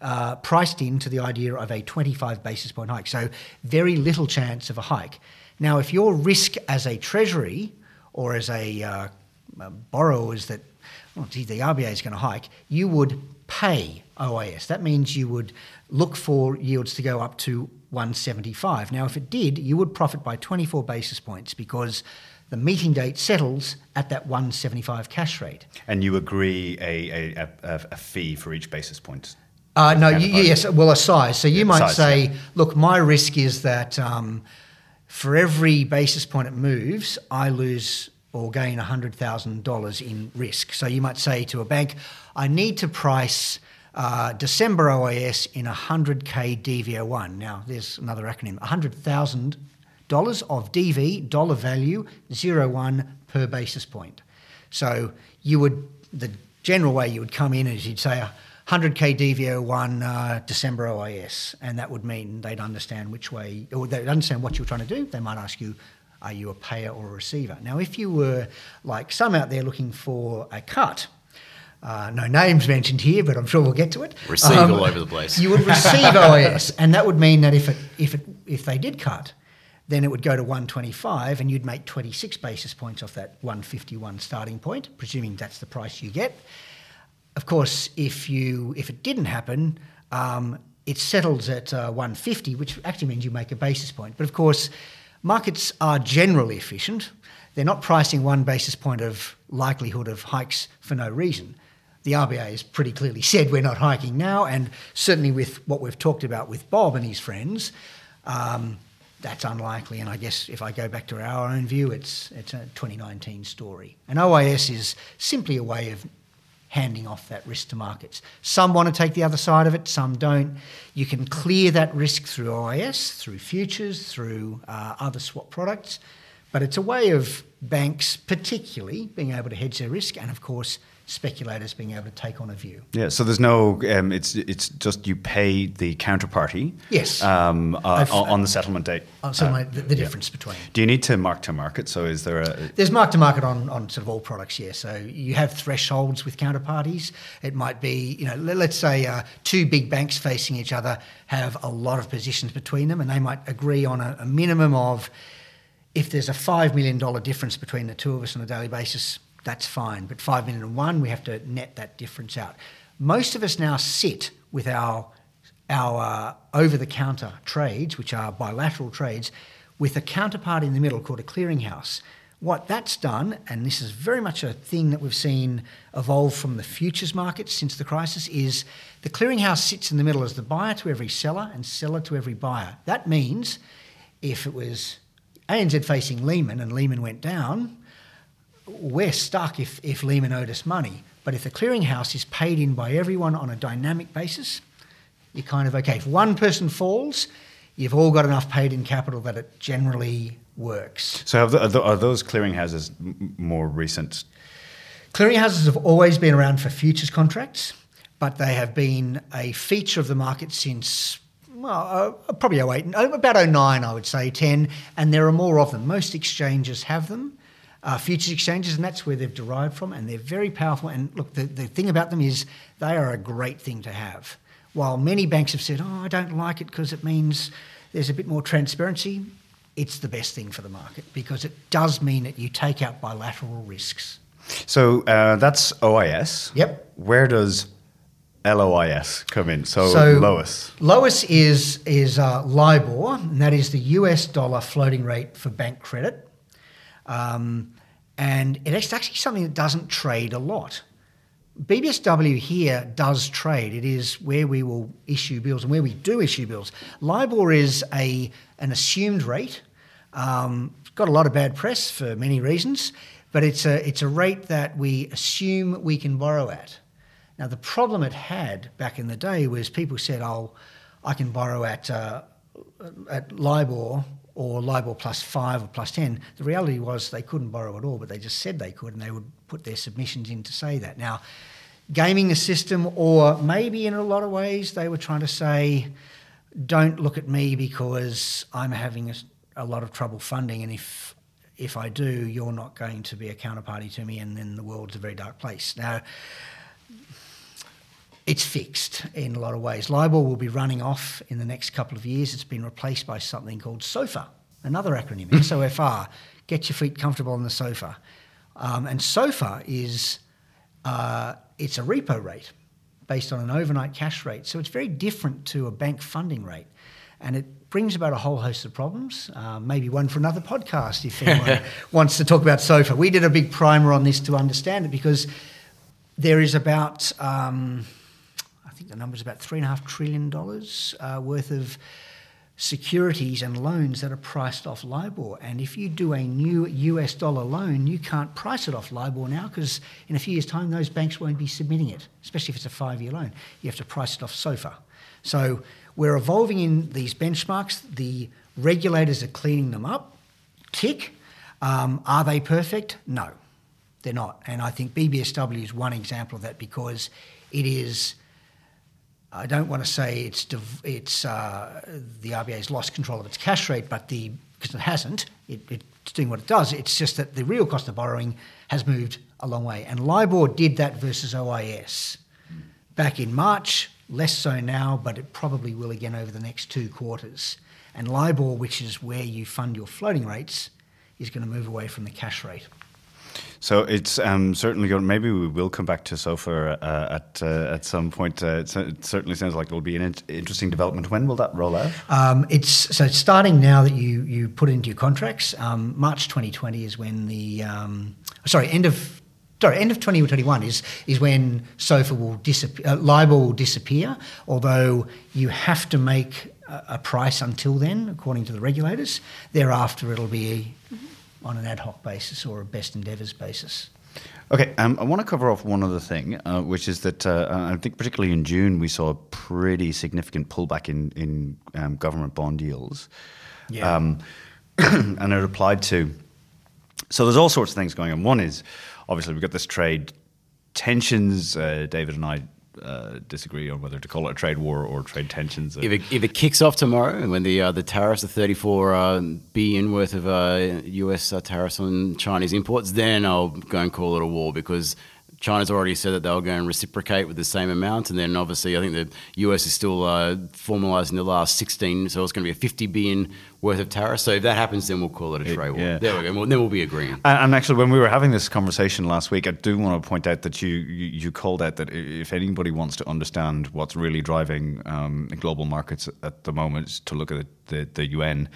uh, priced into the idea of a 25 basis point hike. So, very little chance of a hike. Now, if your risk as a treasury or as a, uh, a borrower is that, well, gee, the RBA is going to hike, you would pay OIS. That means you would look for yields to go up to 175. Now, if it did, you would profit by 24 basis points because the meeting date settles at that 175 cash rate. And you agree a, a, a, a fee for each basis point? Uh, no, you, yes, well, a size. So you yeah, might size, say, yeah. look, my risk is that um, for every basis point it moves, I lose or gain $100,000 in risk. So you might say to a bank, I need to price uh, December OIS in 100K DV01. Now, there's another acronym $100,000 of DV, dollar value, 01 per basis point. So you would, the general way you would come in is you'd say 100k DV01 uh, December OIS, and that would mean they'd understand which way, or they'd understand what you're trying to do. They might ask you, are you a payer or a receiver? Now, if you were like some out there looking for a cut, uh, no names mentioned here, but I'm sure we'll get to it. Receive um, all over the place. You would receive OIS, and that would mean that if it, if it, if they did cut, then it would go to 125, and you'd make 26 basis points off that 151 starting point, presuming that's the price you get. Of course, if you if it didn't happen, um, it settles at uh, 150, which actually means you make a basis point. But of course, markets are generally efficient. They're not pricing one basis point of likelihood of hikes for no reason. The RBA has pretty clearly said we're not hiking now, and certainly with what we've talked about with Bob and his friends, um, that's unlikely. And I guess if I go back to our own view, it's it's a 2019 story. And OIS is simply a way of handing off that risk to markets. Some want to take the other side of it, some don't. You can clear that risk through OIS, through futures, through uh, other swap products, but it's a way of banks, particularly, being able to hedge their risk and, of course, speculators being able to take on a view. Yeah, so there's no, um, it's it's just you pay the counterparty. Yes. Um, uh, on the settlement date. On settlement, uh, the, the, difference yeah. between. Do you need to mark to market? So is there a? There's mark to market on on sort of all products. Yeah. So you have thresholds with counterparties. It might be, you know, let's say uh, two big banks facing each other have a lot of positions between them, and they might agree on a, a minimum of. If there's a $5 million difference between the two of us on a daily basis, that's fine. But five million and one, we have to net that difference out. Most of us now sit with our our uh, over-the-counter trades, which are bilateral trades, with a counterpart in the middle called a clearinghouse. What that's done, and this is very much a thing that we've seen evolve from the futures market since the crisis, is the clearinghouse sits in the middle as the buyer to every seller and seller to every buyer. That means if it was ANZ facing Lehman and Lehman went down, we're stuck if, if Lehman owed us money. But if the clearinghouse is paid in by everyone on a dynamic basis, you're kind of okay. If one person falls, you've all got enough paid in capital that it generally works. So, the, are, those clearinghouses more recent? Clearinghouses have always been around for futures contracts, but they have been a feature of the market since well, uh, probably 08, about 09, I would say, 10, and there are more of them. Most exchanges have them uh, futures exchanges, and that's where they've derived from, and they're very powerful. And look, the, the thing about them is they are a great thing to have. While many banks have said, oh, I don't like it because it means there's a bit more transparency, it's the best thing for the market because it does mean that you take out bilateral risks. So uh, that's OIS. Yep. Where does LOIS come in? So, so LOIS. LOIS is is uh, LIBOR, and that is the US dollar floating rate for bank credit. Um, and it's actually something that doesn't trade a lot. BBSW here does trade. It is where we will issue bills and where we do issue bills. LIBOR is a an assumed rate. Um, got a lot of bad press for many reasons, but it's a it's a rate that we assume we can borrow at. Now the problem it had back in the day was people said, "Oh, I can borrow at uh, at LIBOR or LIBOR plus five or plus 10. The reality was they couldn't borrow at all, but they just said they could and they would put their submissions in to say that. Now, gaming the system, or maybe in a lot of ways, they were trying to say, don't look at me because I'm having a, a lot of trouble funding, and if if I do, you're not going to be a counterparty to me, and then the world's a very dark place. Now, it's fixed in a lot of ways. LIBOR will be running off in the next couple of years. It's been replaced by something called SOFR, another acronym, SOFR. Get your feet comfortable on the sofa. Um, and SOFR is uh, it's a repo rate based on an overnight cash rate. So it's very different to a bank funding rate. And it brings about a whole host of problems, uh, maybe one for another podcast if anyone wants to talk about SOFR. We did a big primer on this to understand it because there is about... Um, think the number is about three and a half trillion dollars uh, worth of securities and loans that are priced off LIBOR. And if you do a new US dollar loan, you can't price it off LIBOR now because in a few years' time, those banks won't be submitting it, especially if it's a five year loan. You have to price it off SOFR. So we're evolving in these benchmarks. The regulators are cleaning them up. Tick. Um, are they perfect? No, they're not. And I think BBSW is one example of that because it is I don't want to say it's it's uh, the RBA's lost control of its cash rate, but the because it hasn't, it, it's doing what it does. It's just that the real cost of borrowing has moved a long way, and LIBOR did that versus OIS back in March. Less so now, but it probably will again over the next two quarters. And LIBOR, which is where you fund your floating rates, is going to move away from the cash rate. So it's um, certainly going. Maybe we will come back to SOFR uh, at uh, at some point. Uh, it certainly sounds like it will be an in- interesting development. When will that roll out? Um, it's so it's starting now that you you put it into your contracts. Um, March 2020 is when the um, sorry end of sorry, end of 2021 is is when SOFR will disappear, uh, LIBOR will disappear. Although you have to make a, a, price until then, according to the regulators. Thereafter, it'll be on an ad hoc basis or a best endeavours basis. Okay, um, I want to cover off one other thing, uh, which is that uh, I think particularly in June we saw a pretty significant pullback in in um, government bond yields, yeah. um, and it applied to. So there's all sorts of things going on. One is obviously we've got this trade tensions. Uh, David and I uh, disagree on whether to call it a trade war or trade tensions. If it, if it kicks off tomorrow, when the uh, the tariffs, the 34 uh, billion worth of US uh, uh, tariffs on Chinese imports, then I'll go and call it a war because China's already said that they'll go and reciprocate with the same amount, and then obviously I think the US is still formalising the last 16, so it's going to be a 50 billion worth of tariffs. So if that happens, then we'll call it a trade war. Yeah. There we go. Well, then we'll be agreeing. And, and, actually, when we were having this conversation last week, I do want to point out that you you, you called out that if anybody wants to understand what's really driving um, global markets at the moment, to look at the, the yuan.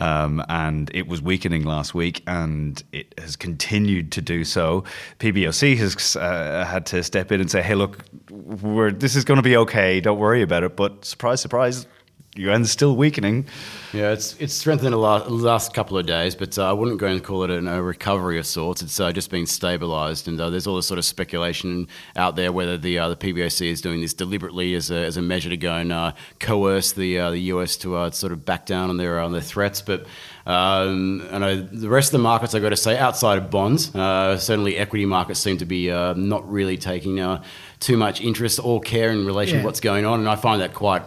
Um, and it was weakening last week, and it has continued to do so. PBOC has uh, had to step in and say, "Hey, look, this is going to be okay. Don't worry about it." But surprise, surprise, yuan's still weakening. Yeah, it's it's strengthened in the last, last couple of days, but uh, I wouldn't go and call it an, a recovery of sorts. It's uh, just been stabilised, and uh, there's all this sort of speculation out there whether the uh, the PBOC is doing this deliberately as a, as a measure to go and uh, coerce the uh, the US to sort of back down on their on their threats, but. Um, and I, the rest of the markets, I've got to say, outside of bonds, certainly equity markets seem to be not really taking too much interest or care in relation yeah. to what's going on, and I find that quite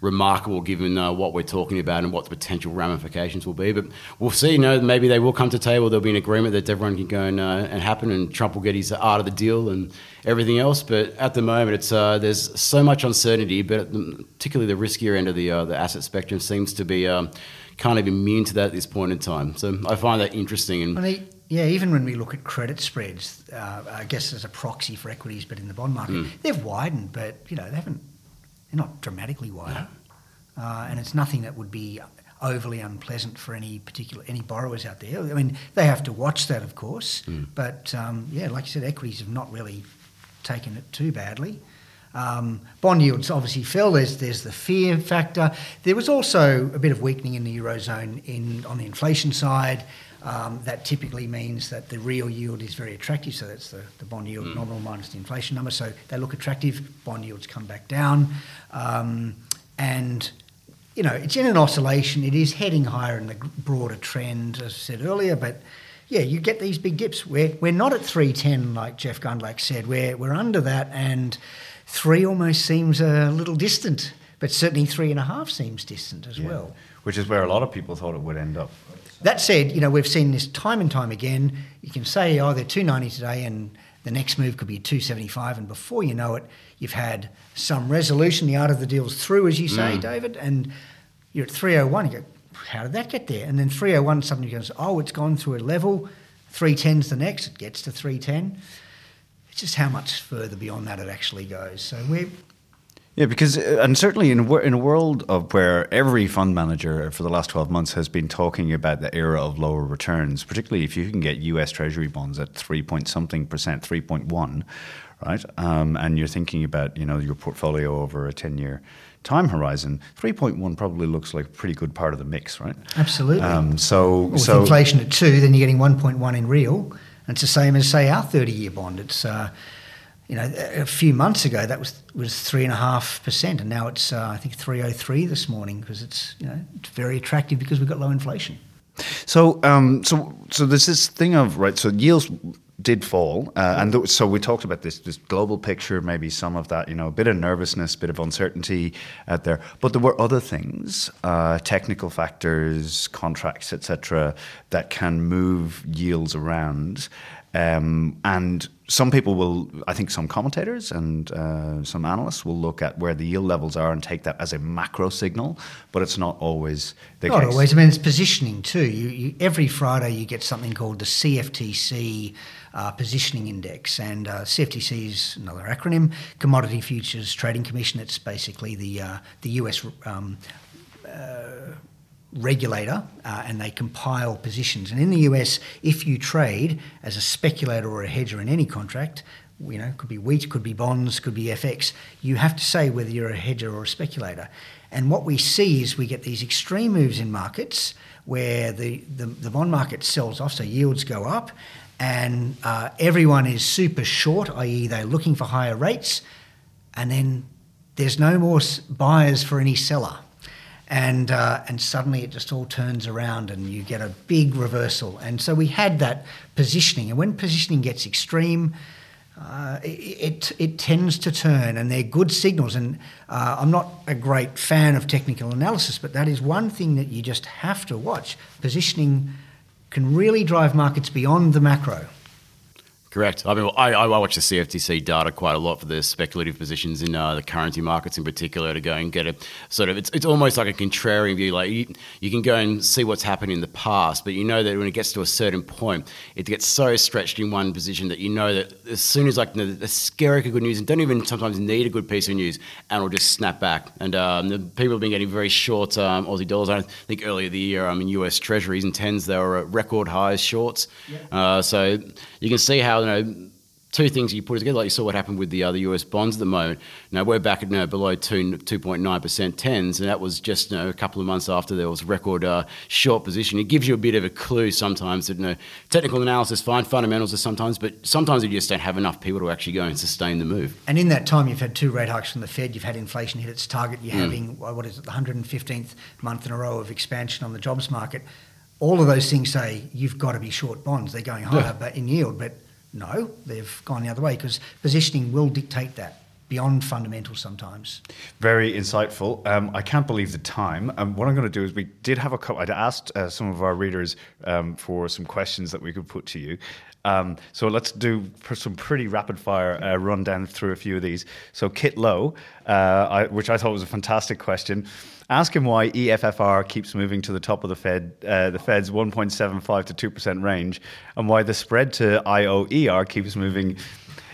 remarkable given uh, what we're talking about and what the potential ramifications will be. But we'll see. You know, maybe they will come to table. There'll be an agreement that everyone can go and, uh, and happen, and Trump will get his art of the deal and everything else. But at the moment, it's uh, there's so much uncertainty. But particularly the riskier end of the uh, the asset spectrum seems to be um, kind of immune to that at this point in time. So I find that interesting. And yeah, even when we look at credit spreads, uh, I guess as a proxy for equities, but in the bond market, mm. they've widened, but you know they haven't they're not dramatically wider, no. uh, and it's nothing that would be overly unpleasant for any particular any borrowers out there. I mean, they have to watch that, of course, mm. but um, yeah, like you said, equities have not really taken it too badly. Um, bond yields obviously fell. There's there's the fear factor. There was also a bit of weakening in the eurozone in on the inflation side. Um, that typically means that the real yield is very attractive. So that's the, the bond yield mm. nominal minus the inflation number. So they look attractive. Bond yields come back down. Um, and, you know, it's in an oscillation. It is heading higher in the broader trend, as I said earlier. But yeah, you get these big dips. We're, we're not at 310, like Jeff Gundlach said. We're, we're under that. And three almost seems a little distant. But certainly three and a half seems distant as yeah. well. Which is where a lot of people thought it would end up. That said, you know, we've seen this time and time again. You can say, oh, they're 290 today and the next move could be 275 and before you know it, you've had some resolution, the art of the deal's through, as you say, mm. David, and you're at 301. You go, how did that get there? And then 301 suddenly goes, oh, it's gone through a level. 310's the next, it gets to 310. It's just how much further beyond that it actually goes. So we're yeah, because uh, and certainly in a, in a world of where every fund manager for the last twelve months has been talking about the era of lower returns, particularly if you can get U.S. Treasury bonds at three point something percent, three point one, right? Um, and you're thinking about you know your portfolio over a ten year time horizon, 3.1 probably looks like a pretty good part of the mix, right? Absolutely. Um, so, With so inflation at two, then you're getting 1.1 in real. And it's the same as, say, our 30 year bond. It's, uh, you know, a few months ago that was was three and a half percent, and now it's uh, I think 303 this morning because it's you know it's very attractive because we've got low inflation. So, um, so, so there's this thing of right. So yields did fall, uh, and th- so we talked about this this global picture, maybe some of that, you know, a bit of nervousness, a bit of uncertainty out there. But there were other things, uh, technical factors, contracts, etc., that can move yields around. Um, and some people will, I think some commentators and uh, some analysts will look at where the yield levels are and take that as a macro signal, but it's not always the Not case. always. I mean, it's positioning too. You, you, every Friday you get something called the CFTC uh, Positioning Index, and uh, CFTC is another acronym, Commodity Futures Trading Commission. It's basically the uh, the US. Um, uh, regulator uh, and they compile positions. And in the US, if you trade as a speculator or a hedger in any contract, you know, could be wheat, could be bonds, could be FX, you have to say whether you're a hedger or a speculator. And what we see is we get these extreme moves in markets where the, the, the bond market sells off, so yields go up, and uh, everyone is super short, i.e., they're looking for higher rates, and then there's no more buyers for any seller and uh, and suddenly it just all turns around and you get a big reversal. And so we had that positioning, and when positioning gets extreme. Uh, it, it, tends to turn, and they're good signals. And uh, I'm not a great fan of technical analysis, but that is one thing that you just have to watch. Positioning can really drive markets beyond the macro. Correct. I mean, I, I watch the CFTC data quite a lot for the speculative positions in uh, the currency markets in particular to go and get a sort of, it's, it's almost like a contrarian view. Like you, you can go and see what's happened in the past, but you know that when it gets to a certain point, it gets so stretched in one position that you know that as soon as like the, the scary good news, and don't even sometimes need a good piece of news, and it'll just snap back. And um, the people have been getting very short um, Aussie dollars. I think earlier the year, um, in US Treasuries and tens, they were at record highs shorts. Uh, so you can see how you know two things you put together, like you saw what happened with the other US bonds at the moment. Now we're back at you know, below two two point nine percent tens, and that was just you know, a couple of months after there was record uh, short position. It gives you a bit of a clue sometimes that you know, technical analysis fine, fundamentals are sometimes, but sometimes you just don't have enough people to actually go and sustain the move. And in that time, you've had two rate hikes from the Fed. You've had inflation hit its target. You're having what is it, the 115th month in a row of expansion on the jobs market. All of those things say you've got to be short bonds. They're going higher, Yeah. but in yield. But no, they've gone the other way because positioning will dictate that beyond fundamentals sometimes. Very insightful. Um, I can't believe the time. Um, what I'm going to do is we did have a couple. I'd asked uh, some of our readers um, for some questions that we could put to you. Um, so let's do some pretty rapid fire uh, run down through a few of these. So Kit Lowe, uh, I, which I thought was a fantastic question. Ask him why EFFR keeps moving to the top of the Fed, uh, the Fed's 1.75 to 2 percent range, and why the spread to IOER keeps moving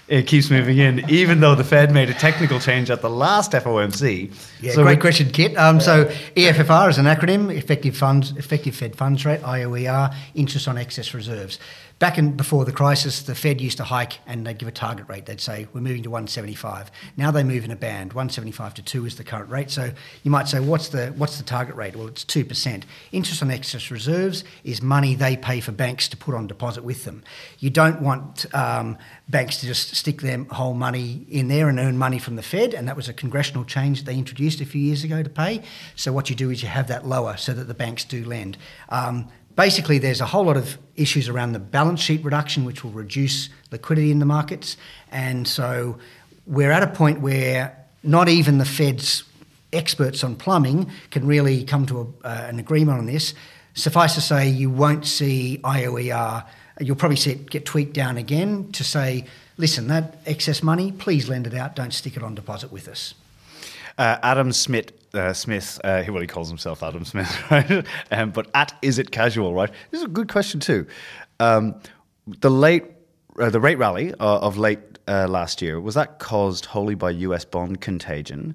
it keeps moving in, even though the Fed made a technical change at the last FOMC. Yeah, So great we- question, Kit. Um, so EFFR is an acronym, effective funds, effective Fed funds rate, IOER, interest on excess reserves. Back in before the crisis, the Fed used to hike and they'd give a target rate. They'd say we're moving to 175. Now they move in a band. 175 to two is the current rate. So you might say, what's the what's the target rate? Well, it's two percent. Interest on excess reserves is money they pay for banks to put on deposit with them. You don't want um, banks to just stick their whole money in there and earn money from the Fed, and that was a congressional change that they introduced a few years ago to pay. So what you do is you have that lower so that the banks do lend. Um, basically, there's a whole lot of issues around the balance sheet reduction, which will reduce liquidity in the markets, and so we're at a point where not even the Fed's experts on plumbing can really come to a, uh, an agreement on this. Suffice to say, you won't see IOER. You'll probably see it get tweaked down again to say, listen, that excess money, please lend it out. Don't stick it on deposit with us. Uh, Adam Smith, uh, Smith, uh, well, he calls himself Adam Smith, right? Um, but at is it casual, right? This is a good question too. Um, the late, uh, the rate rally uh, of late uh, last year was that caused wholly by U.S. bond contagion,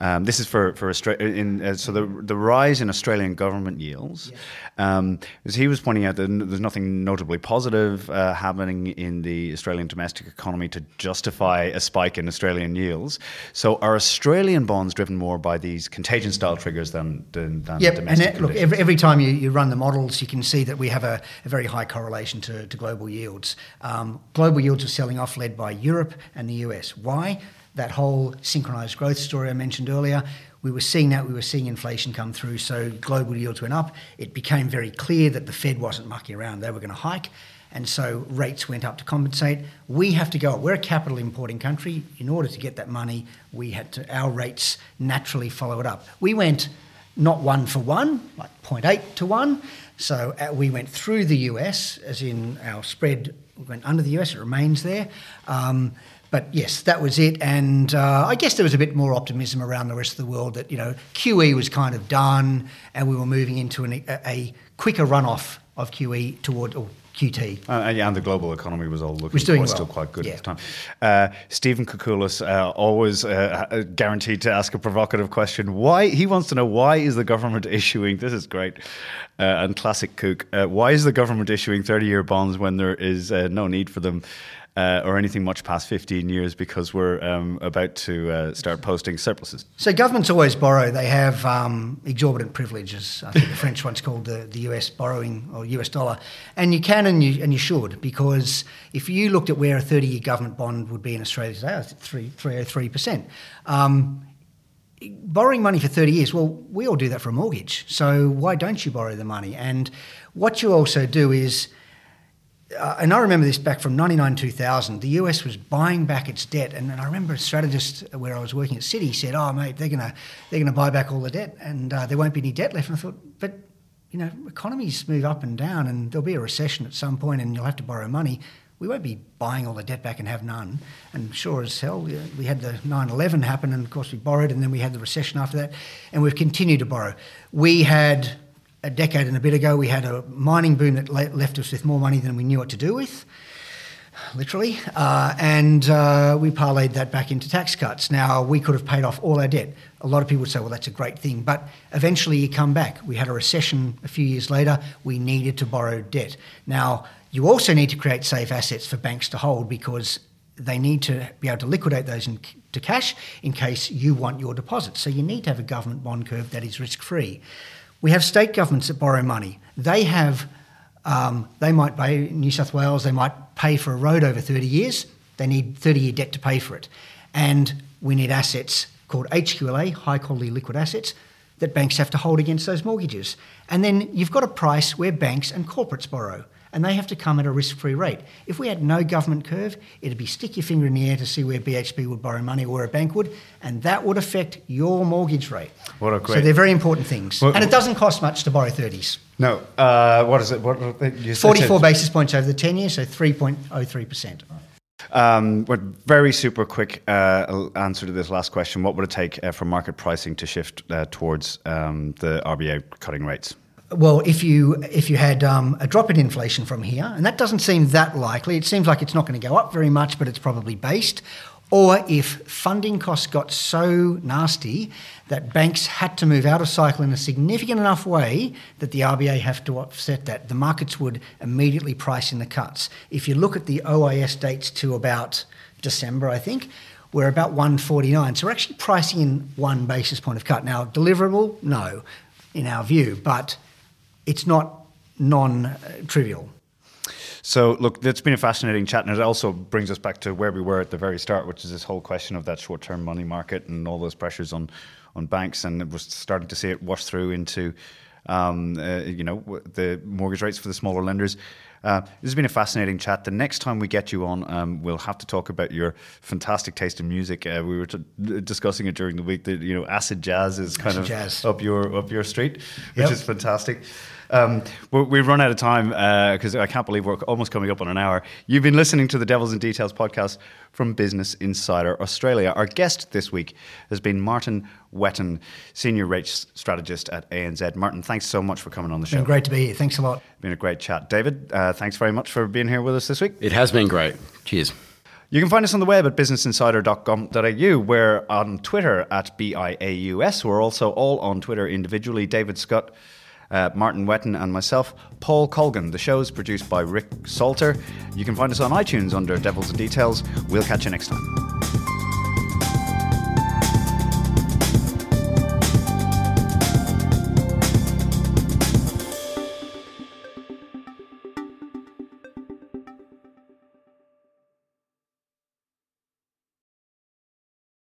Um, this is for for Australia. In, uh, so the the rise in Australian government yields. Um, as he was pointing out that there's nothing notably positive uh, happening in the Australian domestic economy to justify a spike in Australian yields. So are Australian bonds driven more by these contagion style triggers than than, than Yep, and domestic? that, look, every, every time you, you run the models, you can see that we have a, a very high correlation to, to global yields. Um, global yields are selling off, led by Europe and the US. Why? That whole synchronized growth story I mentioned earlier. We were seeing that, we were seeing inflation come through, so global yields went up. It became very clear that the Fed wasn't mucking around, they were going to hike. And so rates went up to compensate. We have to go. up. We're a capital importing country. In order to get that money, we had to. Our rates naturally follow it up. We went not one for one, like 0.8 to one. So uh, we went through the US, as in our spread went under the US. It remains there. Um, but yes, that was it. And uh, I guess there was a bit more optimism around the rest of the world that, you know, QE was kind of done and we were moving into an, a, a quicker runoff of QE toward or QT. Uh, and, yeah, and the global economy was all looking Was doing quite, well. still quite good Yeah. at the time. Uh, Stephen Koukoulas, uh, always uh, uh, guaranteed to ask a provocative question. Why he wants to know why is the government issuing? This is great uh, and classic kook. Uh, why is the government issuing thirty-year bonds when there is uh, no need for them? Uh, or anything much past 15 years because we're um, about to uh, start posting surpluses. So governments always borrow. They have um, exorbitant privileges. I think the French one's called the, the US borrowing or US dollar, and you can and you and you should because if you looked at where a thirty-year government bond would be in Australia today, it's three three oh three percent. Um, borrowing money for 30 years, well, we all do that for a mortgage. So why don't you borrow the money? And what you also do is, uh, and I remember this back from 99 2000, the US was buying back its debt. And, I remember a strategist where I was working at Citi said, Oh, mate, they're going to they're gonna buy back all the debt and uh, there won't be any debt left. And I thought, but you know, economies move up and down, and there'll be a recession at some point, and you'll have to borrow money. We won't be buying all the debt back and have none. And sure as hell, we- we had the 9 11 happen, and of course we borrowed, and then we had the recession after that, and we've continued to borrow. We had a decade and a bit ago, we had a mining boom that le- left us with more money than we knew what to do with literally, uh, and uh, we parlayed that back into tax cuts. Now, we could have paid off all our debt. A lot of people would say, well, that's a great thing, but eventually you come back. We had a recession a few years later, we needed to borrow debt. Now, you also need to create safe assets for banks to hold because they need to be able to liquidate those into cash in case you want your deposits. So you need to have a government bond curve that is risk free. We have state governments that borrow money. They have um, they might pay New South Wales. They might pay for a road over 30 years. They need 30-year debt to pay for it, and we need assets called HQLA, high quality liquid assets, that banks have to hold against those mortgages. And then you've got a price where banks and corporates borrow, and they have to come at a risk-free rate. If we had no government curve, it'd be stick your finger in the air to see where BHP would borrow money or a bank would, and that would affect your mortgage rate. What a great. So they're very important things, and it doesn't cost much to borrow 30s. No, uh, what is it? What you said- 44 basis points over the 10 years, so 3.03%. Um, but very super quick uh, answer to this last question. What would it take uh, for market pricing to shift uh, towards um, the RBA cutting rates? Well, if you if you had um, a drop in inflation from here, and that doesn't seem that likely, it seems like it's not going to go up very much, but it's probably based. Or if funding costs got so nasty that banks had to move out of cycle in a significant enough way that the RBA have to offset that, the markets would immediately price in the cuts. If you look at the OIS dates to about December, I think, we're about 149. So we're actually pricing in one basis point of cut. Now, deliverable, no, in our view, but it's not non-trivial. So, look, it's been a fascinating chat, and it also brings us back to where we were at the very start, which is this whole question of that short-term money market and all those pressures on, on banks, and we're starting to see it wash through into, um, uh, you know, the mortgage rates for the smaller lenders. Uh, this has been a fascinating chat. The next time we get you on, um, we'll have to talk about your fantastic taste in music. Uh, we were t- discussing it during the week that you know acid jazz is kind Acid of jazz. up your up your street, which Yep. is fantastic. Um, we- we've run out of time because I can't believe we're almost coming up on an hour. You've been listening to the Devils in Details podcast from Business Insider Australia. Our guest this week has been Martin Whetton, Senior Rates Strategist at ANZ. Martin, thanks so much for coming on the show. been great to be here. Thanks a lot. Been a great chat. David, uh, thanks very much for being here with us this week. It has been great. Cheers. You can find us on the web at businessinsider.com.au. We're on Twitter at BIAUS. We're also all on Twitter individually. David Scott, uh, Martin Whetton, and myself, Paul Colgan. The show is produced by Rick Salter. You can find us on iTunes under Devils and Details. We'll catch you next time.